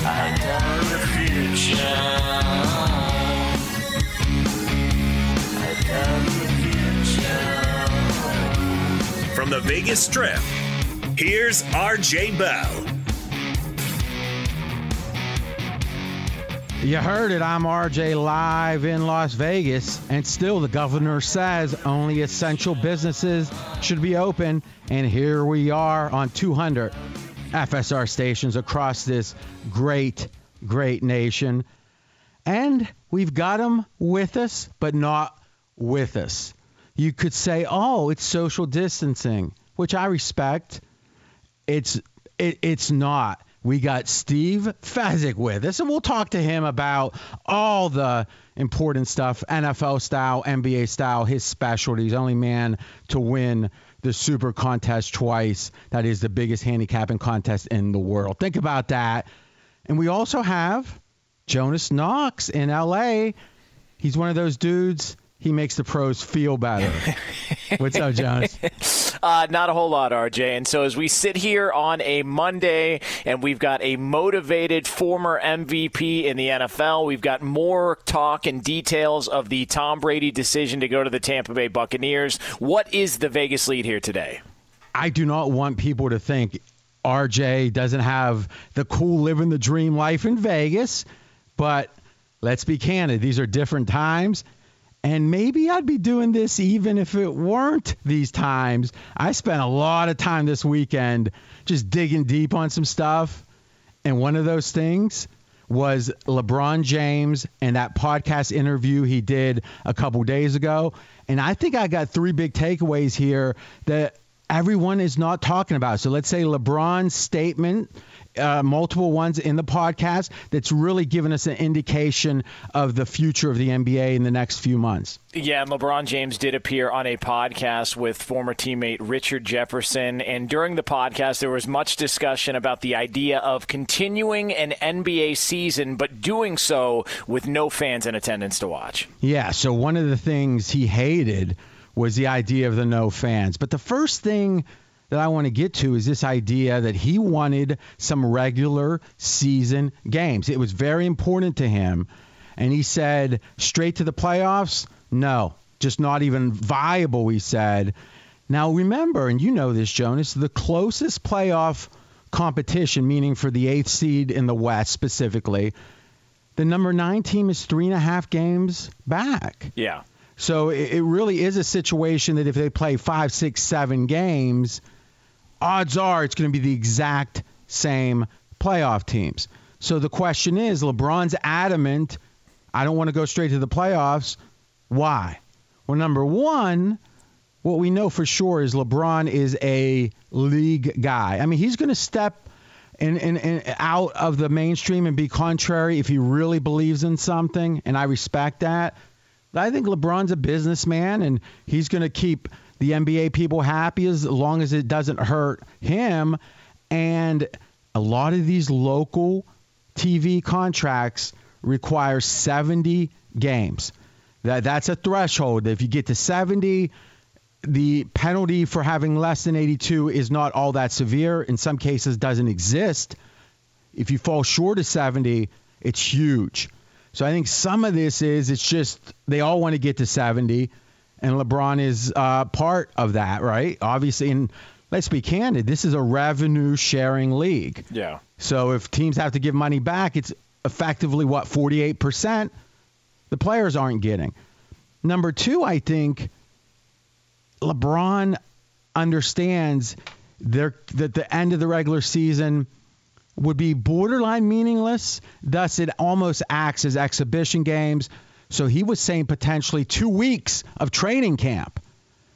From the Vegas Strip, here's RJ Bell. You heard it. I'm RJ live in Las Vegas. And still, the governor says only essential businesses should be open. And here we are on 200 FSR stations across this great, great nation. And we've got them with us, but not with us. You could say, oh, it's social distancing, which I respect. It's it, it's not. We got Steve Fezzik with us, and we'll talk to him about all the important stuff, NFL style, NBA style, his specialties. Only man to win the super contest twice. That is the biggest handicapping contest in the world. Think about that. And we also have Jonas Knox in LA. He's one of those dudes he makes the pros feel better. What's up, Jonas? Uh, not a whole lot, RJ. And so as we sit here on a Monday and we've got a motivated former MVP in the NFL, we've got more talk and details of the Tom Brady decision to go to the Tampa Bay Buccaneers. What is the Vegas lead here today? I do not want people to think RJ doesn't have the cool living the dream life in Vegas, but let's be candid. These are different times and maybe I'd be doing this even if it weren't these times. I spent a lot of time this weekend just digging deep on some stuff. And one of those things was LeBron James and that podcast interview he did a couple days ago. And I think I got three big takeaways here that everyone is not talking about. So let's say LeBron's statement uh, multiple ones in the podcast that's really given us an indication of the future of the NBA in the next few months. Yeah, and LeBron James did appear on a podcast with former teammate Richard Jefferson. And during the podcast, there was much discussion about the idea of continuing an NBA season, but doing so with no fans in attendance to watch. Yeah, so one of the things he hated was the idea of the no fans. But the first thing that I want to get to is this idea that he wanted some regular season games. It was very important to him. And he said, straight to the playoffs? No, just not even viable, he said. Now, remember, and you know this, Jonas, the closest playoff competition, meaning for the eighth seed in the West specifically, the number nine team is three and a half games back. Yeah. So it, it really is a situation that if they play five, six, seven games, odds are it's going to be the exact same playoff teams. So the question is LeBron's adamant, I don't want to go straight to the playoffs. Why? Well, number one, what we know for sure is LeBron is a league guy. I mean, he's going to step in, in, out of the mainstream and be contrary if he really believes in something, and I respect that. I think LeBron's a businessman, and he's going to keep the NBA people happy as long as it doesn't hurt him. And a lot of these local TV contracts require 70 games. That that's a threshold. If you get to 70, the penalty for having less than 82 is not all that severe. In some cases, doesn't exist. If you fall short of 70, it's huge. So I think some of this is it's just they all want to get to 70 and LeBron is uh, part of that, right? Obviously, and let's be candid, this is a revenue sharing league. Yeah. So if teams have to give money back, it's effectively what 48% the players aren't getting. Number 2, I think LeBron understands there that the end of the regular season would be borderline meaningless, thus it almost acts as exhibition games so he was saying potentially two weeks of training camp.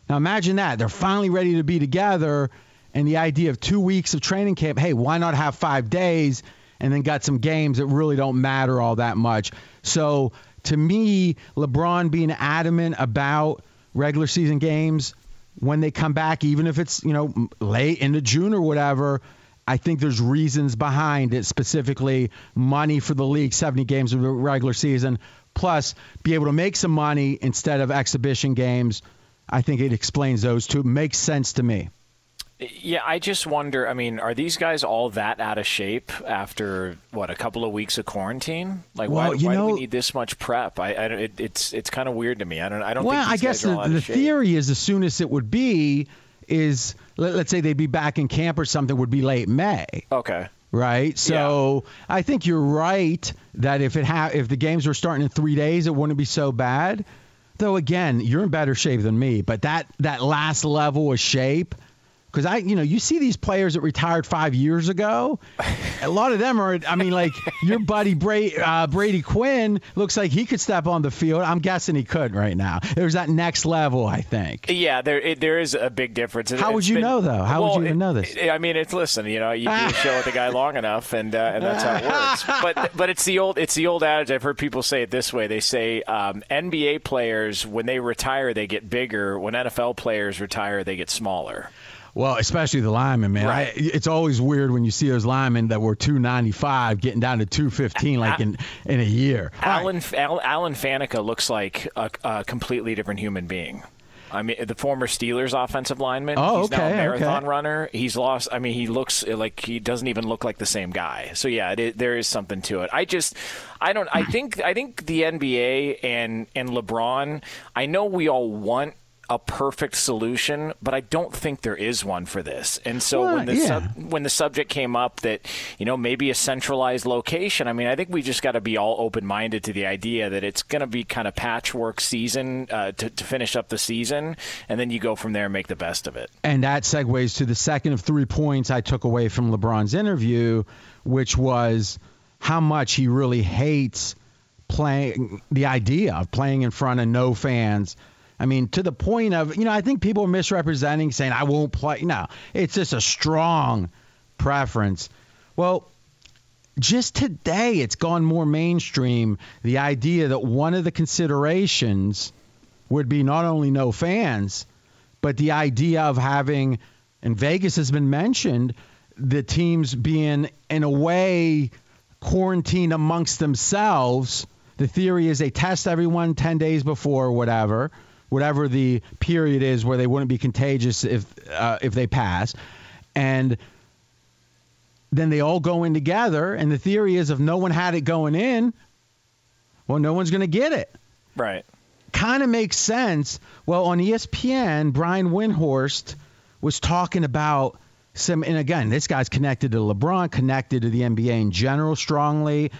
Now imagine that. They're finally ready to be together, and the idea of two weeks of training camp hey, why not have five days and then got some games that really don't matter all that much? So to me, LeBron being adamant about regular season games when they come back, even if it's, you know, late into June or whatever, I think there's reasons behind it, specifically money for the league, 70 games of the regular season, plus be able to make some money instead of exhibition games. I think it explains those two. Makes sense to me. Yeah, I just wonder. I mean, are these guys all that out of shape after what a couple of weeks of quarantine? Like, well, why, you why know, do we need this much prep? I, I it, it's it's kind of weird to me. I don't I don't. Well, think I guess the, the theory is as soon as it would be is let, us say they'd be back in camp or something would be late May. Okay right? So yeah. I think you're right that if it ha- if the games were starting in three days, it wouldn't be so bad. Though again, you're in better shape than me, but that that last level of shape because I, you know, you see these players that retired five years ago. A lot of them are. I mean, like your buddy Brady, uh, Brady Quinn looks like he could step on the field. I'm guessing he could right now. There's that next level, I think. Yeah, there it, there is a big difference. How would you been, know though? How well, would you even know this? I mean, it's listen. You know, you do a show with a guy long enough, and uh, and that's how it works. But but it's the old it's the old adage. I've heard people say it this way. They say um, NBA players when they retire they get bigger. When NFL players retire they get smaller. Well, especially the linemen, man. Right. I, it's always weird when you see those linemen that were 295 getting down to 215 like in, in a year. Alan right. Alan Faneca looks like a, a completely different human being. I mean, the former Steelers offensive lineman. Oh, he's okay, now a marathon okay. runner. He's lost. I mean, he looks like he doesn't even look like the same guy. So yeah, it, there is something to it. I just, I don't. I think, I think the NBA and and LeBron. I know we all want a perfect solution, but I don't think there is one for this. And so well, when the yeah. sub, when the subject came up that you know maybe a centralized location, I mean, I think we just got to be all open minded to the idea that it's going to be kind of patchwork season uh, to, to finish up the season, and then you go from there and make the best of it. And that segues to the second of three points I took away from LeBron's interview, which was how much he really hates playing the idea of playing in front of no fans. I mean, to the point of, you know, I think people are misrepresenting saying, I won't play. No, it's just a strong preference. Well, just today, it's gone more mainstream. The idea that one of the considerations would be not only no fans, but the idea of having, and Vegas has been mentioned, the teams being, in a way, quarantined amongst themselves. The theory is they test everyone 10 days before, whatever, whatever the period is where they wouldn't be contagious if uh, if they pass, and then they all go in together. And the theory is if no one had it going in, well, no one's going to get it. Right. Kind of makes sense. Well, on ESPN, Brian Windhorst was talking about some, and again, this guy's connected to LeBron, connected to the NBA in general strongly.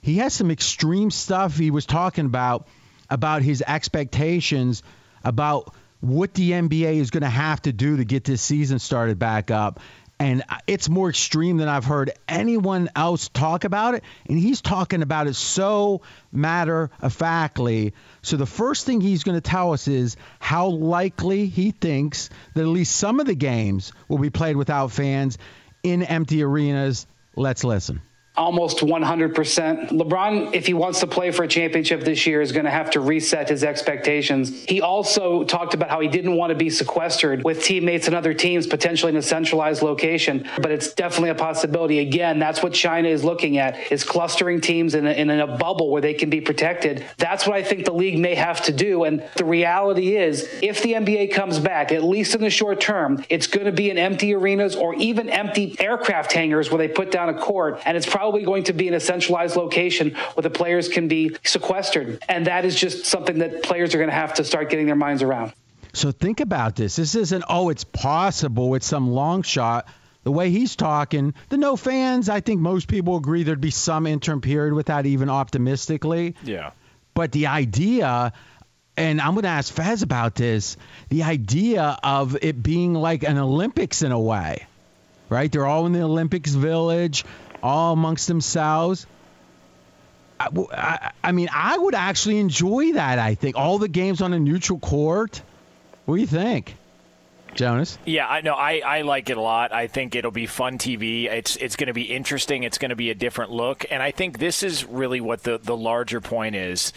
He has some extreme stuff he was talking about about his expectations about what the NBA is going to have to do to get this season started back up and it's more extreme than I've heard anyone else talk about it. And he's talking about it so matter of factly. So the first thing he's going to tell us is how likely he thinks that at least some of the games will be played without fans in empty arenas. Let's listen almost 100%. LeBron, if he wants to play for a championship this year, is going to have to reset his expectations. He also talked about how he didn't want to be sequestered with teammates and other teams, potentially in a centralized location. But it's definitely a possibility. Again, that's what China is looking at, is clustering teams in a, in a bubble where they can be protected. That's what I think the league may have to do. And the reality is, if the NBA comes back, at least in the short term, it's going to be in empty arenas or even empty aircraft hangars where they put down a court. And it's probably probably going to be in a centralized location where the players can be sequestered. And that is just something that players are going to have to start getting their minds around. So think about this. This isn't, oh, it's possible, it's some long shot. The way he's talking, the no fans, I think most people agree there'd be some interim period with that, even optimistically. Yeah. But the idea, and I'm going to ask Fez about this, the idea of it being like an Olympics in a way, right? They're all in the Olympics village all amongst themselves. I, I, I, mean, I would actually enjoy that. I think all the games on a neutral court. What do you think, Jonas? Yeah, I know. I, I like it a lot. I think it'll be fun TV. It's it's going to be interesting. It's going to be a different look, and I think this is really what the the larger point is.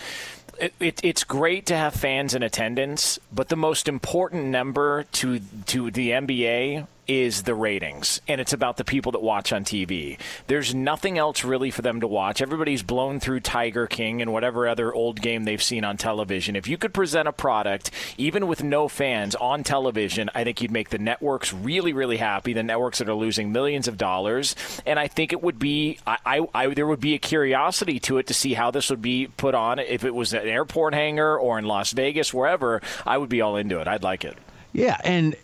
It, it, it's great to have fans in attendance, but the most important number to to the NBA is the ratings, and it's about the people that watch on TV. There's nothing else really for them to watch. Everybody's blown through Tiger King and whatever other old game they've seen on television. If you could present a product, even with no fans, on television, I think you'd make the networks really, really happy. The networks that are losing millions of dollars, and I think it would be, I, I, I there would be a curiosity to it to see how this would be put on. If it was an airport hangar or in Las Vegas, wherever, I would be all into it. I'd like it. Yeah, and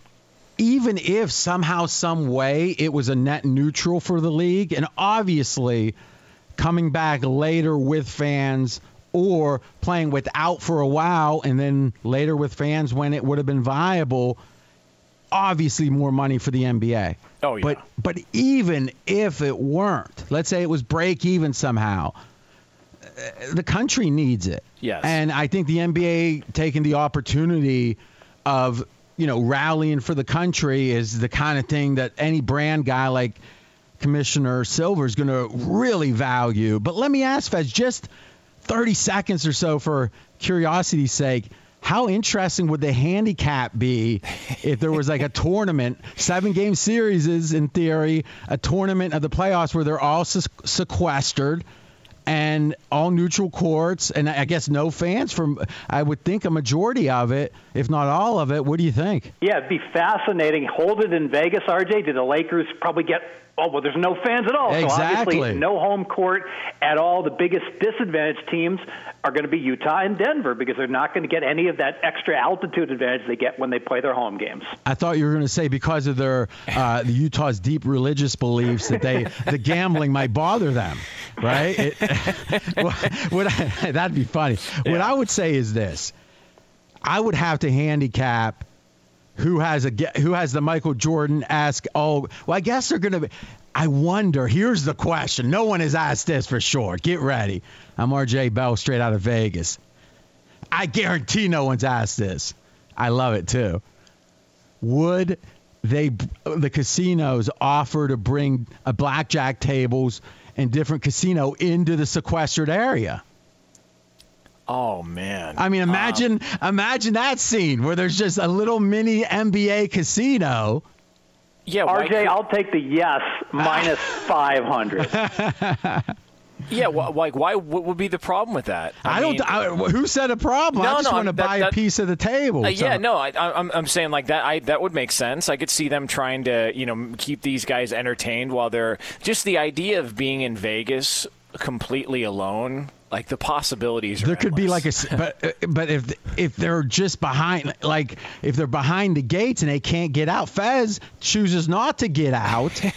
even if somehow, some way, it was a net neutral for the league, and obviously coming back later with fans or playing without for a while and then later with fans when it would have been viable, obviously more money for the NBA. Oh yeah. But but even if it weren't, let's say it was break even somehow, uh, the country needs it. Yes. And I think the NBA taking the opportunity of you know, rallying for the country is the kind of thing that any brand guy like Commissioner Silver is going to really value. But let me ask, Fez, just 30 seconds or so for curiosity's sake. How interesting would the handicap be if there was like a tournament, seven game series is in theory, a tournament of the playoffs where they're all sequestered? And all neutral courts, and I guess no fans from. I would think a majority of it, if not all of it. What do you think? Yeah, it'd be fascinating. Hold it in Vegas, RJ. Do the Lakers probably get Oh well, there's no fans at all. Exactly. So obviously, no home court at all. The biggest disadvantaged teams are going to be Utah and Denver because they're not going to get any of that extra altitude advantage they get when they play their home games. I thought you were going to say because of their uh, Utah's deep religious beliefs that they the gambling might bother them, right? It, what I, that'd be funny. Yeah. What I would say is this: I would have to handicap who has a who has the Michael Jordan ask? Oh, well, I guess they're gonna be. I wonder. Here's the question. No one has asked this for sure. Get ready. I'm RJ Bell, straight out of Vegas. I guarantee no one's asked this. I love it too. Would they, the casinos, offer to bring blackjack tables and different casino into the sequestered area? Oh man! I mean, imagine um, imagine that scene where there's just a little mini NBA casino. Yeah, RJ, I'll take the yes minus five hundred. Yeah, well, like why? What would be the problem with that? I, I mean, don't. I, who said a problem? No, I just no, want to buy that, a piece of the table. Uh, so. Yeah, no, I, am I'm, I'm saying like that. I that would make sense. I could see them trying to you know keep these guys entertained while they're just the idea of being in Vegas completely alone like the possibilities there could endless. be like a but uh, but if if they're just behind like if they're behind the gates and they can't get out fez chooses not to get out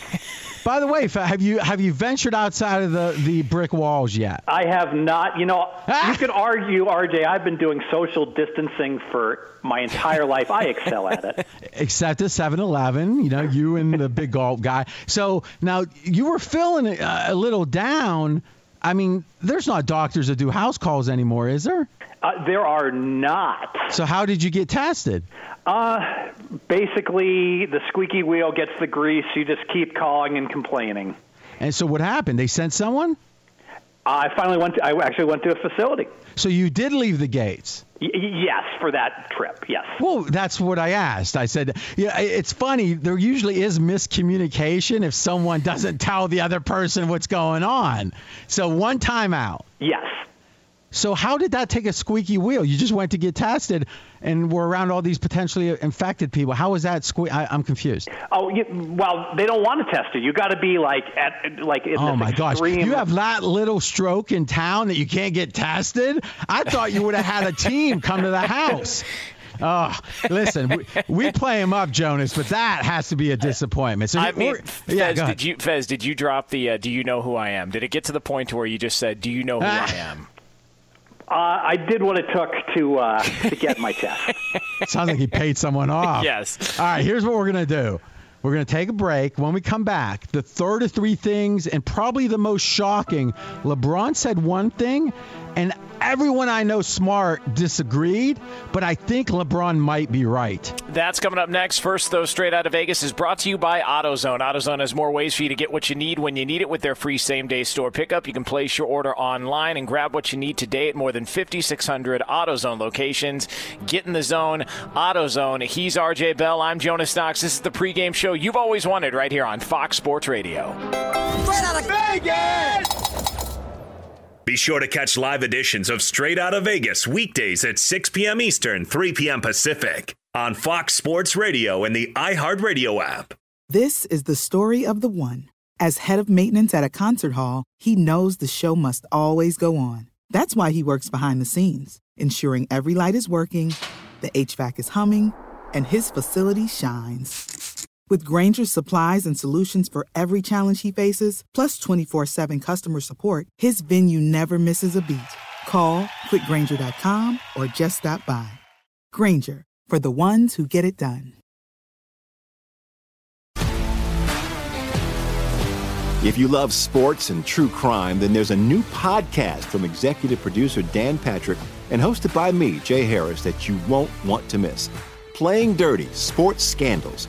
By the way, have you have you ventured outside of the, the brick walls yet? I have not. You know, ah! you could argue, RJ. I've been doing social distancing for my entire life. I excel at it. Except at 7-Eleven, you know, you and the big gulp guy. So now you were feeling uh, a little down. I mean, there's not doctors that do house calls anymore, is there? Uh, there are not. So how did you get tested? Uh, basically, the squeaky wheel gets the grease. You just keep calling and complaining. And so what happened? They sent someone? I finally went. To, I actually went to a facility. So you did leave the gates? Y- yes, for that trip. Yes. Well, that's what I asked. I said, yeah, it's funny. There usually is miscommunication if someone doesn't tell the other person what's going on. So one time out. Yes. So how did that take a squeaky wheel? You just went to get tested, and we're around all these potentially infected people. How was that sque- I, am confused. Oh, you, well, they don't want to test it. You got to be like at like. In oh my extreme... gosh! You have that little stroke in town that you can't get tested. I thought you would have had a team come to the house. Oh, listen, we, we, play him up, Jonas, but that has to be a disappointment. So I mean, yeah, Fez, did you Fez? Did you drop the? Uh, do you know who I am? Did it get to the point where you just said, "Do you know who I am"? Uh, I did what it took to uh, to get my test. Sounds like he paid someone off. yes. All right, here's what we're gonna do. We're going to take a break. When we come back, the third of three things, and probably the most shocking LeBron said one thing, and everyone I know smart disagreed, but I think LeBron might be right. That's coming up next. First, though, straight out of Vegas is brought to you by AutoZone. AutoZone has more ways for you to get what you need when you need it with their free same day store pickup. You can place your order online and grab what you need today at more than 5,600 AutoZone locations. Get in the zone. AutoZone. He's RJ Bell. I'm Jonas Knox. This is the pregame show you've always wanted right here on Fox Sports Radio. Straight out of Vegas! Be sure to catch live editions of Straight Out of Vegas weekdays at 6 p.m. Eastern, 3 p.m. Pacific on Fox Sports Radio and the iHeartRadio app. This is the story of the one. As head of maintenance at a concert hall, he knows the show must always go on. That's why he works behind the scenes, ensuring every light is working, the HVAC is humming, and his facility shines. With Grainger's supplies and solutions for every challenge he faces, plus 24 7 customer support, his venue never misses a beat. Call click grainger.com or just stop by. Grainger, for the ones who get it done. If you love sports and true crime, then there's a new podcast from executive producer Dan Patrick and hosted by me, Jay Harris, that you won't want to miss. Playing Dirty Sports Scandals.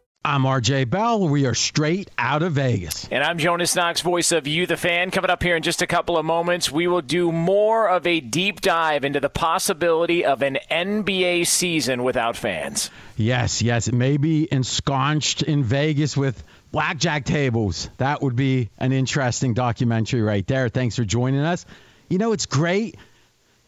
I'm RJ Bell. We are straight out of Vegas. And I'm Jonas Knox, voice of You, the fan. Coming up here in just a couple of moments, we will do more of a deep dive into the possibility of an NBA season without fans. Yes, yes. It may be ensconced in Vegas with blackjack tables. That would be an interesting documentary right there. Thanks for joining us. You know, it's great.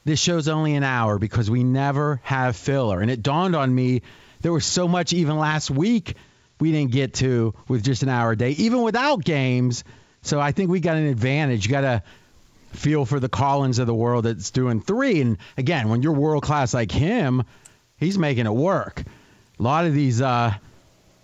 This show's only an hour because we never have filler. And it dawned on me there was so much even last week we didn't get to with just an hour a day, even without games. So I think we got an advantage. You got to feel for the Collins of the world that's doing three. And again, when you're world class like him, he's making it work. A lot of these, uh,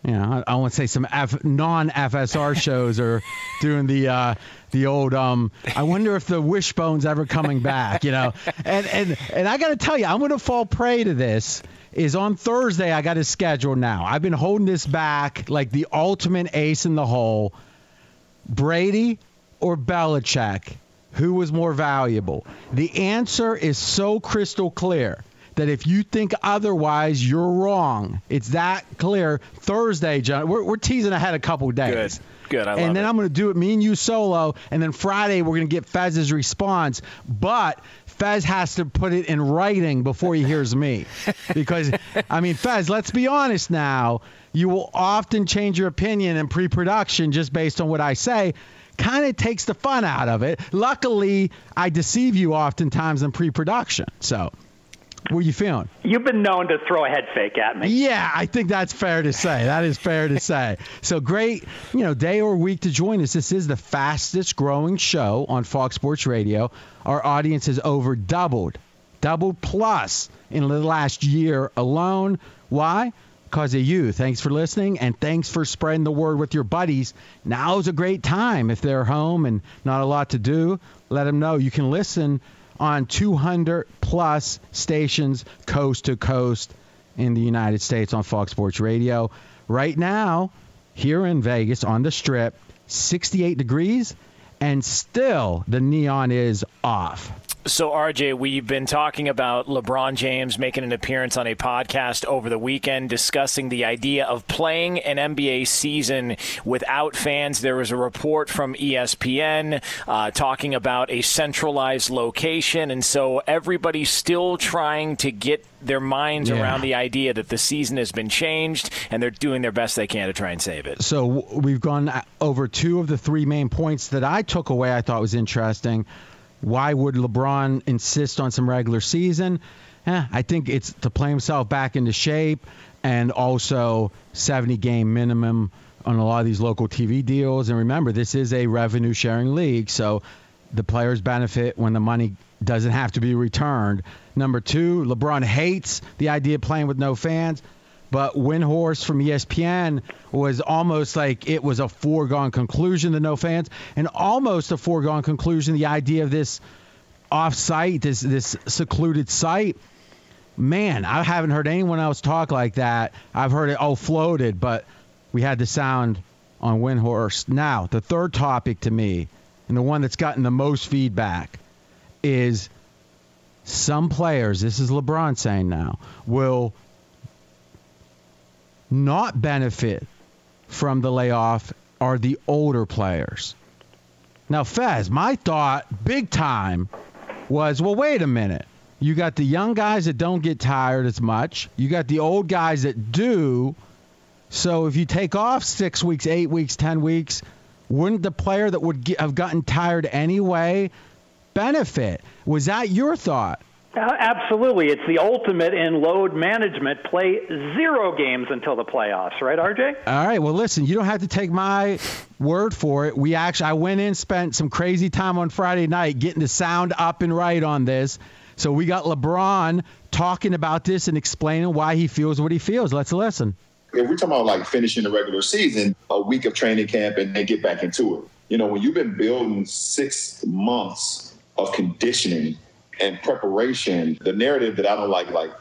you know, I, I want to say some F, non-FSR shows are doing the uh, the old. Um, I wonder if the wishbone's ever coming back. You know, and and and I got to tell you, I'm going to fall prey to this is on Thursday. I got a schedule now. I've been holding this back like the ultimate ace in the hole. Brady or Belichick, who was more valuable? The answer is so crystal clear that if you think otherwise, you're wrong. It's that clear. Thursday, John, we're, we're teasing ahead a couple days. Good. Good. I and then it. I'm going to do it, me and you solo. And then Friday, we're going to get Fez's response. But Fez has to put it in writing before he hears me. Because, I mean, Fez, let's be honest now. You will often change your opinion in pre production just based on what I say. Kind of takes the fun out of it. Luckily, I deceive you oftentimes in pre production. So. What you feeling? You've been known to throw a head fake at me. Yeah, I think that's fair to say. That is fair to say. So great, you know, day or week to join us. This is the fastest growing show on Fox Sports Radio. Our audience has over doubled, doubled plus in the last year alone. Why? Because of you. Thanks for listening and thanks for spreading the word with your buddies. Now's a great time if they're home and not a lot to do. Let them know you can listen on 200 plus stations coast to coast in the United States on Fox Sports Radio. Right now, here in Vegas on the strip, 68 degrees, and still the neon is off. So, RJ, we've been talking about LeBron James making an appearance on a podcast over the weekend discussing the idea of playing an NBA season without fans. There was a report from ESPN uh, talking about a centralized location. And so everybody's still trying to get their minds Yeah. around the idea that the season has been changed and they're doing their best they can to try and save it. So we've gone over two of the three main points that I took away. I thought was interesting. Why would LeBron insist on some regular season? Eh, I think it's to play himself back into shape, and also 70 game minimum on a lot of these local TV deals. And remember, this is a revenue sharing league, so the players benefit when the money doesn't have to be returned. Number two, LeBron hates the idea of playing with no fans. But Windhorst from ESPN was almost like it was a foregone conclusion to no fans, and almost a foregone conclusion the idea of this off-site, this this secluded site. Man, I haven't heard anyone else talk like that. I've heard it all floated, but we had the sound on Windhorst. Now, the third topic to me, and the one that's gotten the most feedback, is some players. This is LeBron saying now will not benefit from the layoff are the older players. Now, Fez, my thought, big time, was well, wait a minute. You got the young guys that don't get tired as much. You got the old guys that do. So if you take off six weeks, eight weeks, ten weeks, wouldn't the player that would get, have gotten tired anyway benefit? Was that your thought? Uh, absolutely. It's the ultimate in load management. Play zero games until the playoffs, right, RJ? All right. Well, listen, you don't have to take my word for it. We actually, I went in, spent some crazy time on Friday night getting the sound up and right on this. So we got LeBron talking about this and explaining why he feels what he feels. Let's listen. If we're talking about like finishing the regular season, a week of training camp and then get back into it. You know, when you've been building six months of conditioning and preparation, the narrative that I don't like, like,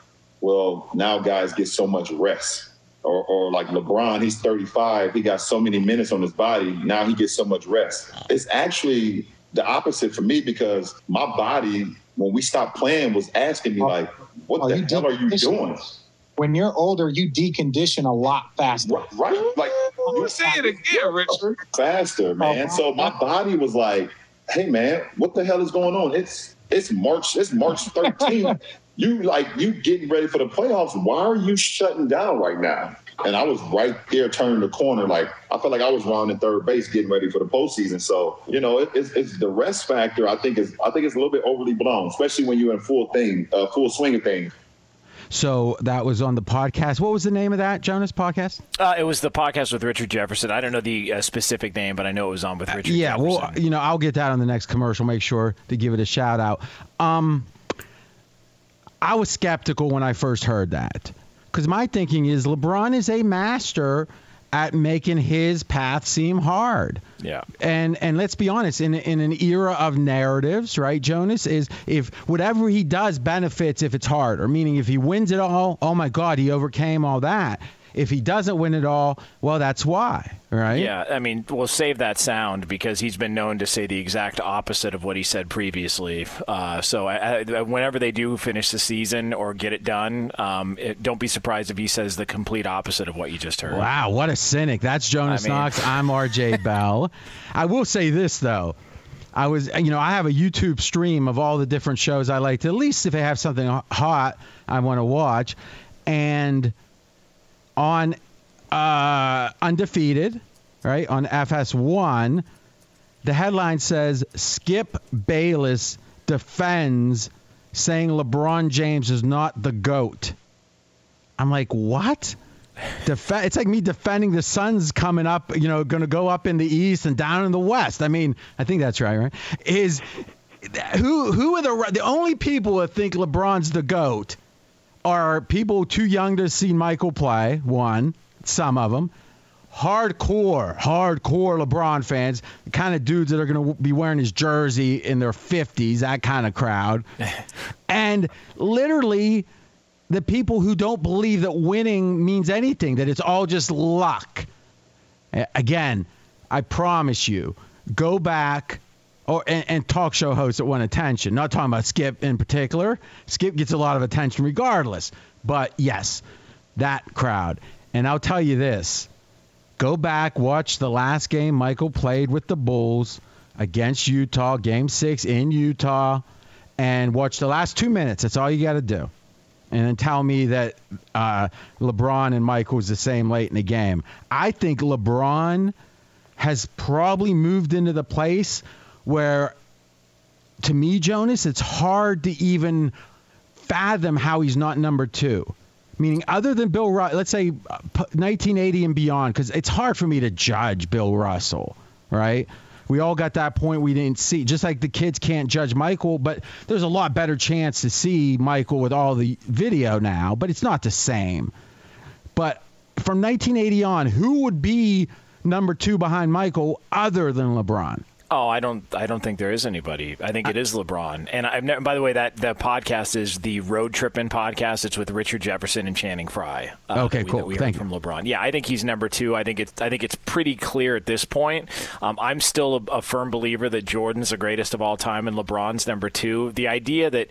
well, now guys get so much rest. Or, or like LeBron, he's 35, he got so many minutes on his body, now he gets so much rest. It's actually the opposite for me because my body, when we stopped playing, was asking me, oh. like, what Oh, the hell are you doing? When you're older, you decondition a lot faster. Right? Like, you say it again, Richard. faster, man. Oh, so my body was like, "Hey, man, what the hell is going on? It's it's March. It's March 13th. you like you getting ready for the playoffs. Why are you shutting down right now?" And I was right there turning the corner. Like I felt like I was rounding third base, getting ready for the postseason. So you know, it, it's, it's the rest factor. I think is I think it's a little bit overly blown, especially when you're in full thing, uh, full swing of things. So that was on the podcast. What was the name of that, Jonas podcast? Uh, it was the podcast with Richard Jefferson. I don't know the uh, specific name, but I know it was on with Richard. yeah, Jefferson. well, you know, I'll get that on the next commercial. Make sure to give it a shout out. Um, I was skeptical when I first heard that because my thinking is LeBron is a master at making his path seem hard. Yeah. And and let's be honest, in in an era of narratives, right, Jonas, is if whatever he does benefits if it's hard, or meaning if he wins it all, oh my God, he overcame all that. If he doesn't win it all, well, that's why, right? Yeah, I mean, we'll save that sound because he's been known to say the exact opposite of what he said previously. Uh, so I, I, whenever they do finish the season or get it done, um, it, don't be surprised if he says the complete opposite of what you just heard. Wow, what a cynic. That's Jonas I mean- Knox. I'm RJ Bell. I will say this, though. I was, you know, I have a YouTube stream of all the different shows I like to, at least if they have something hot I want to watch. And on uh, Undefeated, right, on FS1, the headline says Skip Bayless defends saying LeBron James is not the GOAT. I'm like, what? Def- it's like me defending the Suns coming up, you know, going to go up in the East and down in the West. I mean, I think that's right, right? Is who who are the the only people that think LeBron's the goat are people too young to see Michael play. One, some of them. Hardcore, hardcore LeBron fans, the kind of dudes that are going to be wearing his jersey in their 50s, that kind of crowd. and literally, the people who don't believe that winning means anything, that it's all just luck. Again, I promise you, go back or and, and talk show hosts that want attention. Not talking about Skip in particular. Skip gets a lot of attention regardless. But yes, that crowd. And I'll tell you this. Go back, watch the last game Michael played with the Bulls against Utah, game six in Utah, and watch the last two minutes. That's all you got to do and then tell me that uh, LeBron and Michael was the same late in the game. I think LeBron has probably moved into the place where, to me, Jonas, it's hard to even fathom how he's not number two. Meaning, other than Bill Russell, let's say uh, 1980 and beyond, because it's hard for me to judge Bill Russell, right? We all got that point we didn't see. Just like the kids can't judge Michael, but there's a lot better chance to see Michael with all the video now, but it's not the same. But from 1980 on, who would be number two behind Michael other than LeBron? Oh, I don't. I don't think there is anybody. I think it is LeBron. And I've never. By the way, that the podcast is the Road Trippin' podcast. It's with Richard Jefferson and Channing Frye. uh, Okay, we, cool. We Thank heard from LeBron. Yeah, I think he's number two. I think it's. I think it's pretty clear at this point. Um, I'm still a, a firm believer that Jordan's the greatest of all time and LeBron's number two. The idea that,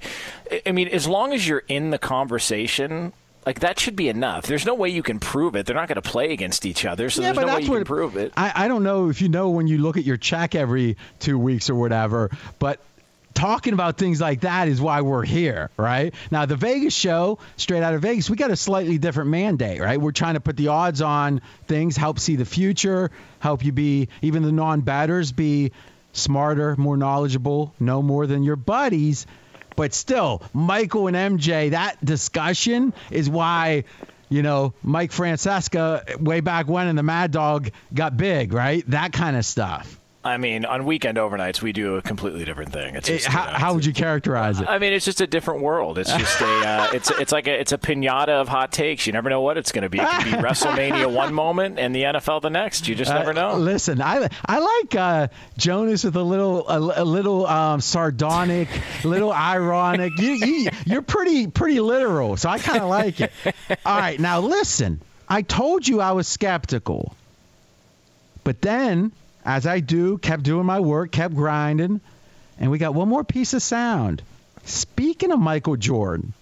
I mean, as long as you're in the conversation. Like that should be enough. There's no way you can prove it. They're not going to play against each other, so Yeah, there's but no way you what- can prove it. I, I don't know if you know when you look at your check every two weeks or whatever, but talking about things like that is why we're here, right? Now, the Vegas show, straight out of Vegas, we got a slightly different mandate, right? We're trying to put the odds on things, help see the future, help you be, even the non batters, be smarter, more knowledgeable, know more than your buddies. But still, Michael and MJ, that discussion is why you know, Mike Francesa way back when and the Mad Dog got big, right? That kind of stuff. I mean, on weekend overnights, we do a completely different thing. It's just, it, how, you know, how would you characterize it? I mean, it's just a different world. It's just a, uh, it's it's like a, it's a pinata of hot takes. You never know what it's going to be. It could be WrestleMania one moment and the NFL the next. You just never know. Uh, listen, I I like uh, Jonas with a little a, a little um, sardonic, little ironic. You, you you're pretty pretty literal, so I kind of like it. All right, now listen. I told you I was skeptical, but then as I do, kept doing my work, kept grinding, and we got one more piece of sound. Speaking of Michael Jordan,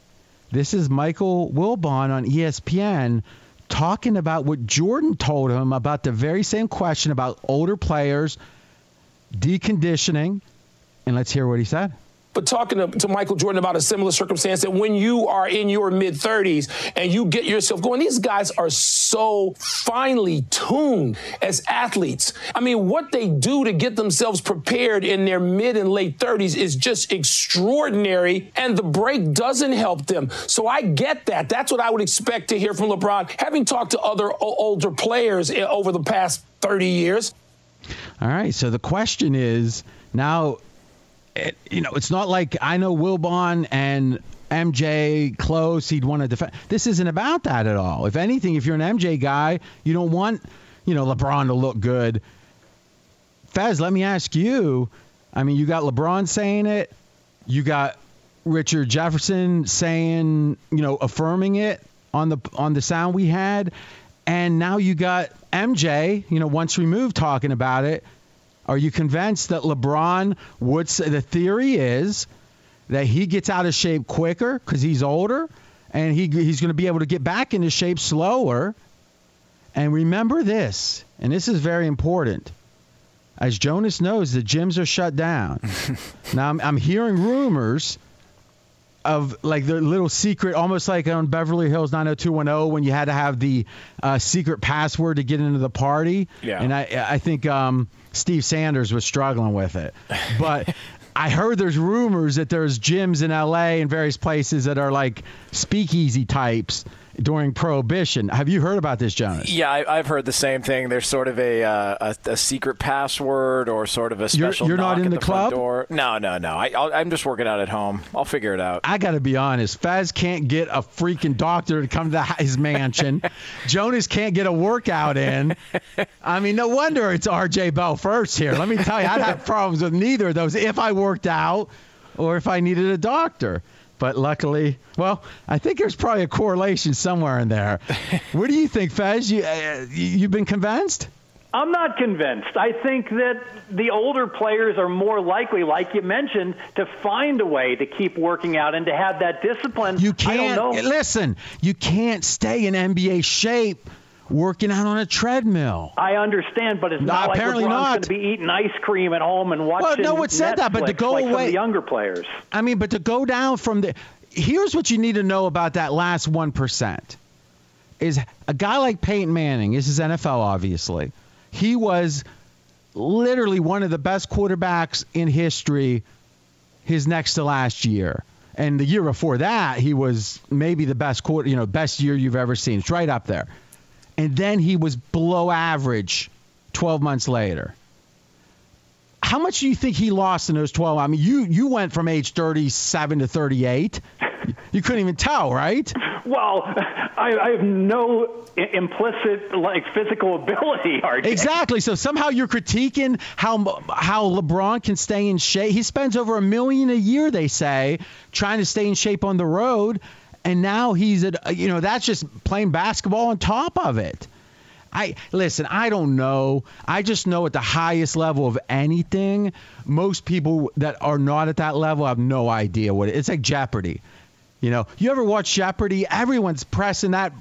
this is Michael Wilbon on ESPN talking about what Jordan told him about the very same question about older players, deconditioning, and let's hear what he said but talking to, to, Michael Jordan about a similar circumstance that when you are in your mid 30s and you get yourself going, these guys are so finely tuned as athletes. I mean, what they do to get themselves prepared in their mid and late 30s is just extraordinary, and the break doesn't help them. So I get that. That's what I would expect to hear from LeBron, having talked to other older players eh, over the past 30 years. All right. So the question is now it, you know, it's not like I know Wilbon and MJ close. He'd want to defend. This isn't about that at all. If anything, if you're an MJ guy, you don't want, you know, LeBron to look good. Fez, let me ask you. I mean, you got LeBron saying it. You got Richard Jefferson saying, you know, affirming it on the on the sound we had, and now you got MJ, you know, once removed talking about it. Are you convinced that LeBron would say the theory is that he gets out of shape quicker because he's older and he, he's going to be able to get back into shape slower? And remember this, and this is very important. As Jonas knows, the gyms are shut down. now, I'm, I'm hearing rumors of like the little secret, almost like on Beverly Hills 90210 when you had to have the uh, secret password to get into the party. Yeah. And I, I think um, Steve Sanders was struggling with it. But I heard there's rumors that there's gyms in LA and various places that are like speakeasy types during Prohibition. Have you heard about this, Jonas? Yeah, I, have heard the same thing. There's sort of a, uh, a, a secret password or sort of a special. You're, you're not in the, the club. Door. No, no, no. I, am just working out at home. I'll figure it out. I got to be honest. Fez can't get a freaking doctor to come to his mansion. Jonas can't get a workout in. I mean, no wonder it's R.J. Bell first here. Let me tell you, I'd have problems with neither of those if I worked out or if I needed a doctor. But luckily, well, I think there's probably a correlation somewhere in there. what do you think, Fez? You, uh, you've been convinced? I'm not convinced. I think that the older players are more likely, like you mentioned, to find a way to keep working out and to have that discipline. You can't listen. You can't stay in NBA shape working out on a treadmill. I understand, but it's not like apparently not. going to be eating ice cream at home and watching. Well, no one said Netflix that, but to go like away, the younger players. I mean, but to go down from the. Here's what you need to know about that last one percent. Is a guy like Peyton Manning? This is NFL, obviously. He was literally one of the best quarterbacks in history. His next to last year. And the year before that, he was maybe the best quarter, you know, best year you've ever seen. It's right up there and then he was below average 12 months later. How much do you think he lost in those 12? I mean, you you went from age 37 to 38. You couldn't even tell, right? Well, I, I have no implicit like physical ability. RJ. Exactly. So somehow you're critiquing how how LeBron can stay in shape. He spends over a million a year, they say, trying to stay in shape on the road and now he's at uh, you know that's just playing basketball on top of it. I listen, I don't know. I just know at the highest level of anything, most people that are not at that level have no idea what it, it's like Jeopardy. You know, you ever watch Jeopardy? Everyone's pressing that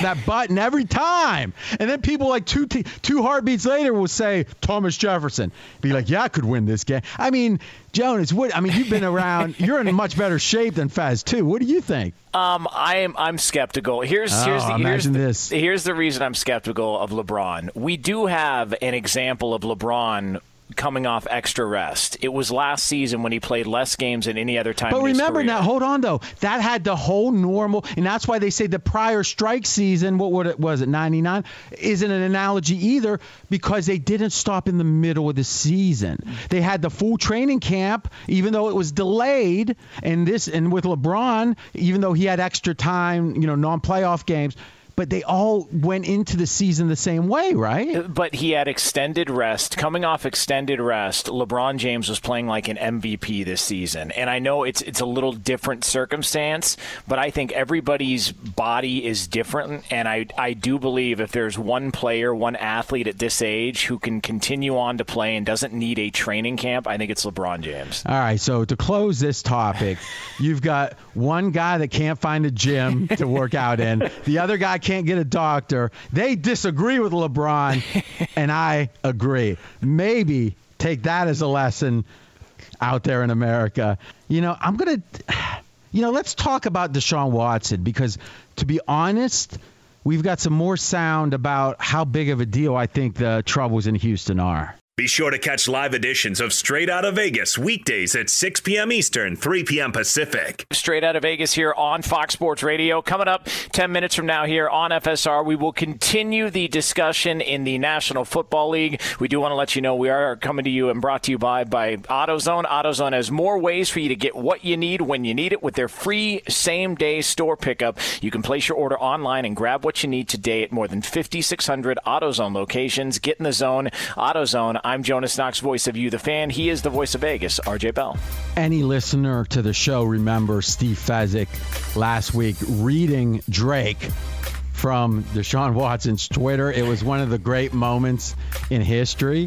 that button every time. And then people like two t- two heartbeats later will say Thomas Jefferson. Be like, yeah, I could win this game. I mean, Jonas, what? I mean, you've been around. You're in much better shape than Faz too. What do you think? Um, I am I'm skeptical. Here's oh, here's the here's the, this. here's the reason I'm skeptical of LeBron. We do have an example of LeBron coming off extra rest. It was last season when he played less games than any other time. But remember now, hold on though. That had the whole normal, and that's why they say the prior strike season. What would it was it '99? Isn't an analogy either because they didn't stop in the middle of the season. They had the full training camp, even though it was delayed. And this, and with LeBron, even though he had extra time, you know, non-playoff games but they all went into the season the same way, right? Uh, but he had extended rest. Coming off extended rest, LeBron James was playing like an MVP this season. And I know it's it's a little different circumstance, but I think everybody's body is different and I I do believe if there's one player, one athlete at this age who can continue on to play and doesn't need a training camp, I think it's LeBron James. All right, so to close this topic, you've got one guy that can't find a gym to work out in. The other guy can't get a doctor. They disagree with LeBron, and I agree. Maybe take that as a lesson out there in America. You know, I'm going to, you know, let's talk about Deshaun Watson because to be honest, we've got some more sound about how big of a deal I think the troubles in Houston are. Be sure to catch live editions of Straight Out of Vegas weekdays at 6 p.m. Eastern, 3 p.m. Pacific. Straight Out of Vegas here on Fox Sports Radio. Coming up 10 minutes from now here on FSR, we will continue the discussion in the National Football League. We do want to let you know we are coming to you and brought to you by, by AutoZone. AutoZone has more ways for you to get what you need when you need it with their free same day store pickup. You can place your order online and grab what you need today at more than 5,600 AutoZone locations. Get in the zone. AutoZone. I'm Jonas Knox, voice of you, the fan. He is the voice of Vegas, RJ Bell. Any listener to the show remembers Steve Fezzik last week reading Drake from Deshaun Watson's Twitter. It was one of the great moments in history.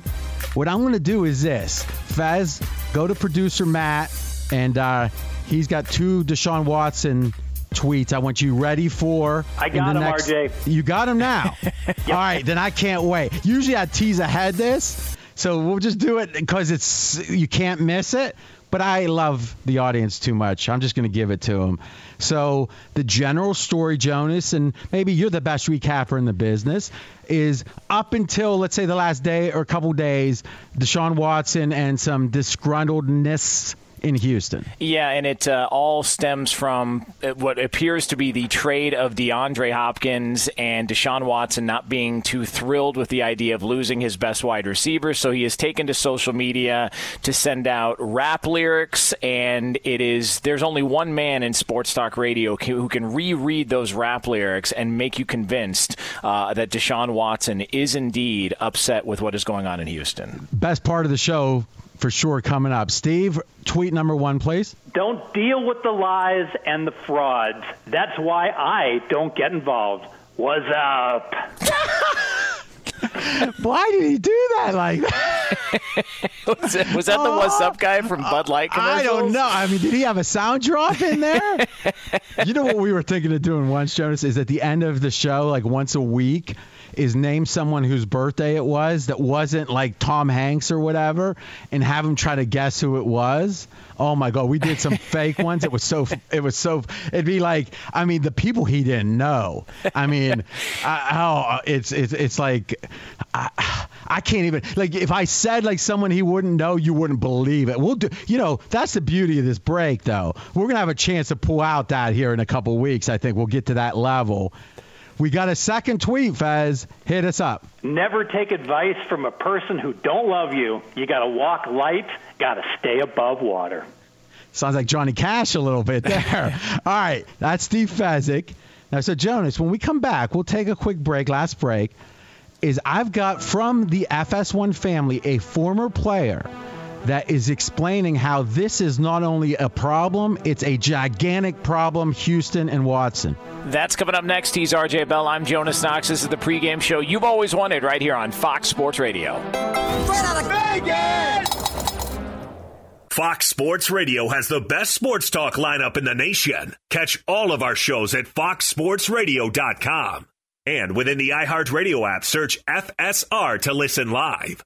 What I'm going to do is this Fez, go to producer Matt, and uh, he's got two Deshaun Watson tweets I want you ready for. I got him, next... RJ. You got him now. yep. All right, then I can't wait. Usually I tease ahead this. So we'll just do it because it's you can't miss it. But I love the audience too much. I'm just going to give it to them. So the general story, Jonas, and maybe you're the best recapper in the business, is up until let's say the last day or a couple days, Deshaun Watson and some disgruntledness in Houston. Yeah, and it uh, all stems from uh, what appears to be the trade of DeAndre Hopkins and Deshaun Watson not being too thrilled with the idea of losing his best wide receiver. So he has taken to social media to send out rap lyrics, and it is there's only one man in sports talk radio who can reread those rap lyrics and make you convinced uh, that Deshaun Watson is indeed upset with what is going on in Houston. Best part of the show for sure coming up. Steve, tweet number one, please. Don't deal with the lies and the frauds. That's why I don't get involved. What's up? Why did he do that like that? was, it, was, that the oh, What's Up guy from Bud Light commercials? I don't know. I mean, did he have a sound drop in there? you know what we were thinking of doing once, Jonas, is at the end of the show, like once a week, is name someone whose birthday it was that wasn't like Tom Hanks or whatever, and have him try to guess who it was. Oh my God, we did some fake ones. It was so. It was so. It'd be like, I mean, the people he didn't know. I mean, I, oh, it's it's it's like, I, I can't even like if I said like someone he wouldn't know, you wouldn't believe it. We'll do. You know, that's the beauty of this break, though. We're gonna have a chance to pull out that here in a couple weeks. I think we'll get to that level. We got a second tweet, Fez. Hit us up. Never take advice from a person who don't love you. You got to walk light, got to stay above water. Sounds like Johnny Cash a little bit there. All right, that's Steve Fezzik. Now, so Jonas, when we come back, we'll take a quick break. Last break is I've got from the FS1 family a former player that is explaining how this is not only a problem, it's a gigantic problem, Houston and Watson. That's coming up next. He's RJ Bell. I'm Jonas Knox. This is the pregame show you've always wanted right here on Fox Sports Radio. Straight out of Vegas! Fox Sports Radio has the best sports talk lineup in the nation. Catch all of our shows at foxsportsradio.com. And within the iHeartRadio app, search FSR to listen live.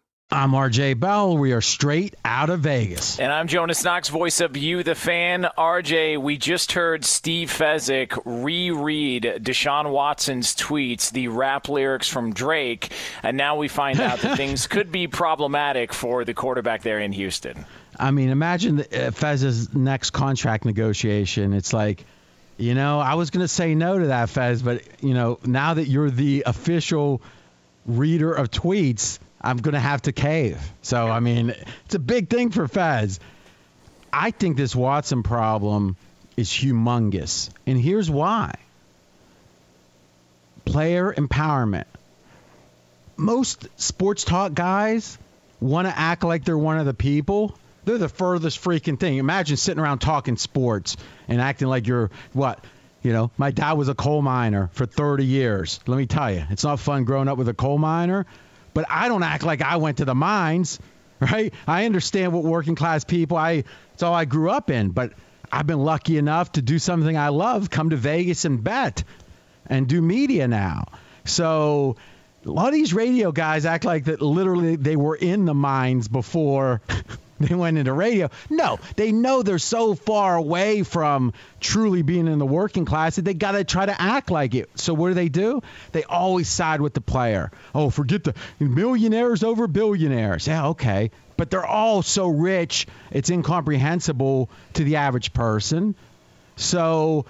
I'm RJ Bell. We are straight out of Vegas. And I'm Jonas Knox, voice of You, the fan. RJ, we just heard Steve Fezzik reread Deshaun Watson's tweets, the rap lyrics from Drake, and now we find out that things could be problematic for the quarterback there in Houston. I mean, imagine the, uh, Fez's next contract negotiation. It's like, you know, I was going to say no to that, Fez, but, you know, now that you're the official reader of tweets, I'm going to have to cave. So, I mean, it's a big thing for Fez. I think this Watson problem is humongous. And here's why player empowerment. Most sports talk guys want to act like they're one of the people. They're the furthest freaking thing. Imagine sitting around talking sports and acting like you're what? You know, my dad was a coal miner for 30 years. Let me tell you, it's not fun growing up with a coal miner but I don't act like I went to the mines, right? I understand what working class people, I it's all I grew up in, but I've been lucky enough to do something I love, come to Vegas and bet and do media now. So a lot of these radio guys act like that literally they were in the mines before they went into radio. No, they know they're so far away from truly being in the working class that they got to try to act like it. So what do they do? They always side with the player. Oh, forget the millionaires over billionaires. Yeah, okay. But they're all so rich, it's incomprehensible to the average person. So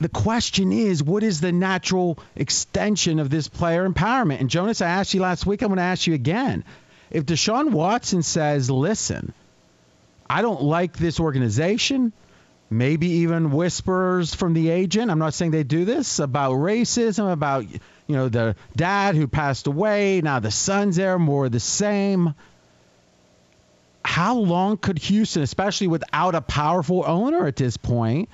the question is, what is the natural extension of this player empowerment? And Jonas, I asked you last week. I'm going to ask you again. If Deshaun Watson says, "Listen, I don't like this organization," maybe even whispers from the agent. I'm not saying they do this about racism, about you know the dad who passed away. Now the son's there, more the same. How long could Houston, especially without a powerful owner at this point?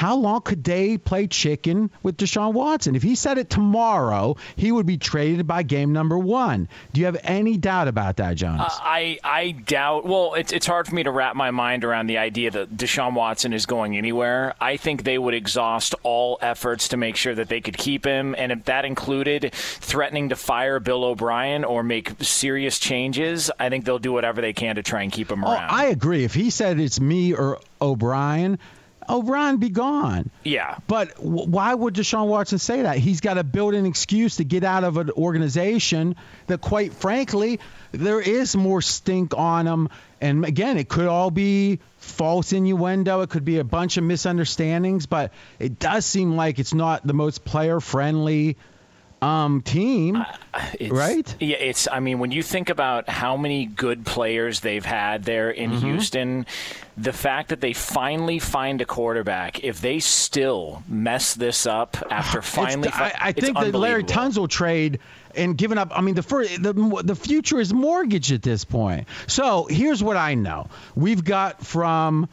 How long could they play chicken with Deshaun Watson? If he said it tomorrow, he would be traded by game number one. Do you have any doubt about that, Jonas? Uh, I I doubt. Well, it's it's hard for me to wrap my mind around the idea that Deshaun Watson is going anywhere. I think they would exhaust all efforts to make sure that they could keep him, and if that included threatening to fire Bill O'Brien or make serious changes, I think they'll do whatever they can to try and keep him oh, around. I agree. If he said it's me or O'Brien, O'Brien be gone. Yeah. But w- why would Deshaun Watson say that? He's got to build an excuse to get out of an organization that, quite frankly, there is more stink on him. And again, it could all be false innuendo. It could be a bunch of misunderstandings, but it does seem like it's not the most player friendly um, team, Uh, It's- right? Yeah, it's. I mean, when you think about how many good players they've had there in Mm-hmm. Houston, the fact that they finally find a quarterback, if they still mess this up after finally, It's- I, I think the Larry. Tunsil trade and giving up. I mean, the first, the the future is mortgaged at this point. So here's what I know: we've got from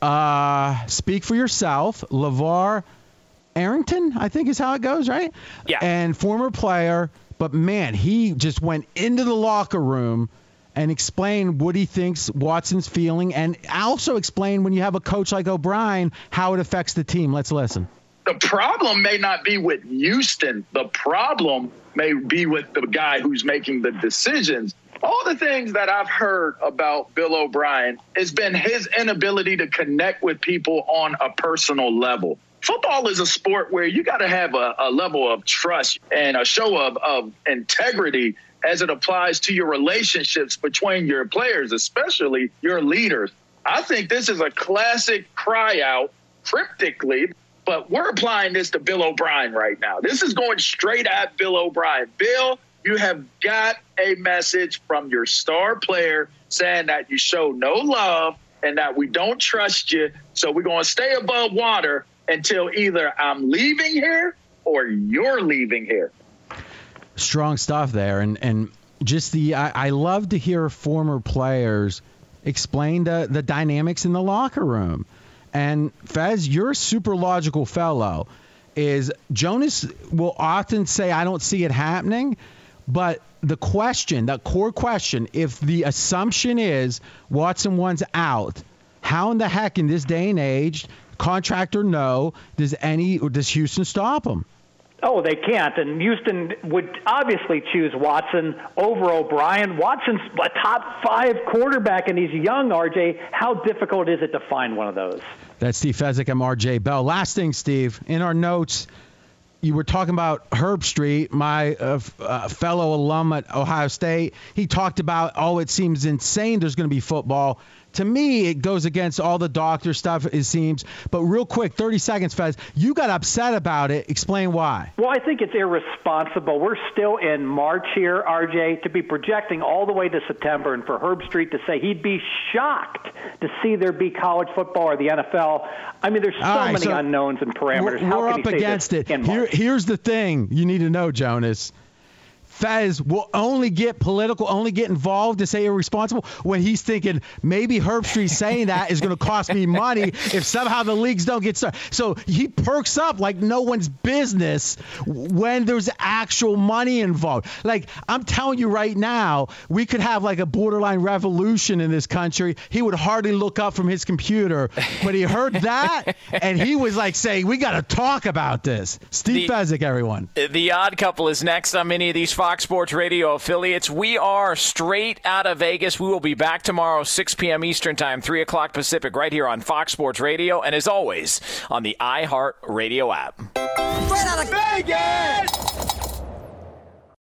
uh, Speak for Yourself, LaVar Arrington, I think is how it goes, right? Yeah. And former player, but man, he just went into the locker room and explained what he thinks Watson's feeling, and also explained when you have a coach like O'Brien how it affects the team. Let's listen. the problem may not be with Houston. The problem may be with the guy who's making the decisions. All the things that I've heard about Bill O'Brien has been his inability to connect with people on a personal level. Football is a sport where you got to have a, a level of trust and a show of, of integrity as it applies to your relationships between your players, especially your leaders. I think this is a classic cry out cryptically but we're applying this to Bill O'Brien right now. This is going straight at Bill O'Brien. Bill, you have got a message from your star player saying that you show no love and that we don't trust you. So we're going to stay above water until either I'm leaving here or you're leaving here. strong stuff there. And and just the I, I love to hear former players explain the the dynamics in the locker room. And Fez you're a super logical fellow. Is Jonas will often say I don't see it happening but the question the core question if the assumption is Watson one's out how in the heck in this day and age contract or no does any does Houston stop him Oh, they can't. And Houston would obviously choose Watson over O'Brien. Watson's a top five quarterback, and he's young, RJ. How difficult is it to find one of those? That's Steve Fezzik. I'm RJ Bell. Last thing, Steve, in our notes, you were talking about Herbstreit, my uh, f- uh, fellow alum at Ohio State. He talked about, oh, it seems insane there's going to be football. To me, it goes against all the doctor stuff, it seems. But real quick, 30 seconds, Fez. You got upset about it. Explain why. Well, I think it's irresponsible. We're still in March here, RJ, to be projecting all the way to September, and for Herbstreit to say he'd be shocked to see there be college football or the NFL. I mean, there's so right, many so unknowns and parameters. We're, How we're can up he say against it. Here, here's the thing you need to know, Jonas. Fez will only get political, only get involved to say irresponsible when he's thinking maybe Herbstreit saying that is going to cost me money if somehow the leagues don't get started. So he perks up like no one's business when there's actual money involved. Like I'm telling you right now, we could have like a borderline revolution in this country. He would hardly look up from his computer, but he heard that and he was like saying, "We got to talk about this." Steve The- Fezzik, everyone. The Odd Couple is next on many of these Fox Sports Radio affiliates. We are straight out of Vegas. We will be back tomorrow, 6 p.m. Eastern Time, 3 o'clock Pacific, right here on Fox Sports Radio, and as always, on the iHeart Radio app. Straight out of Vegas!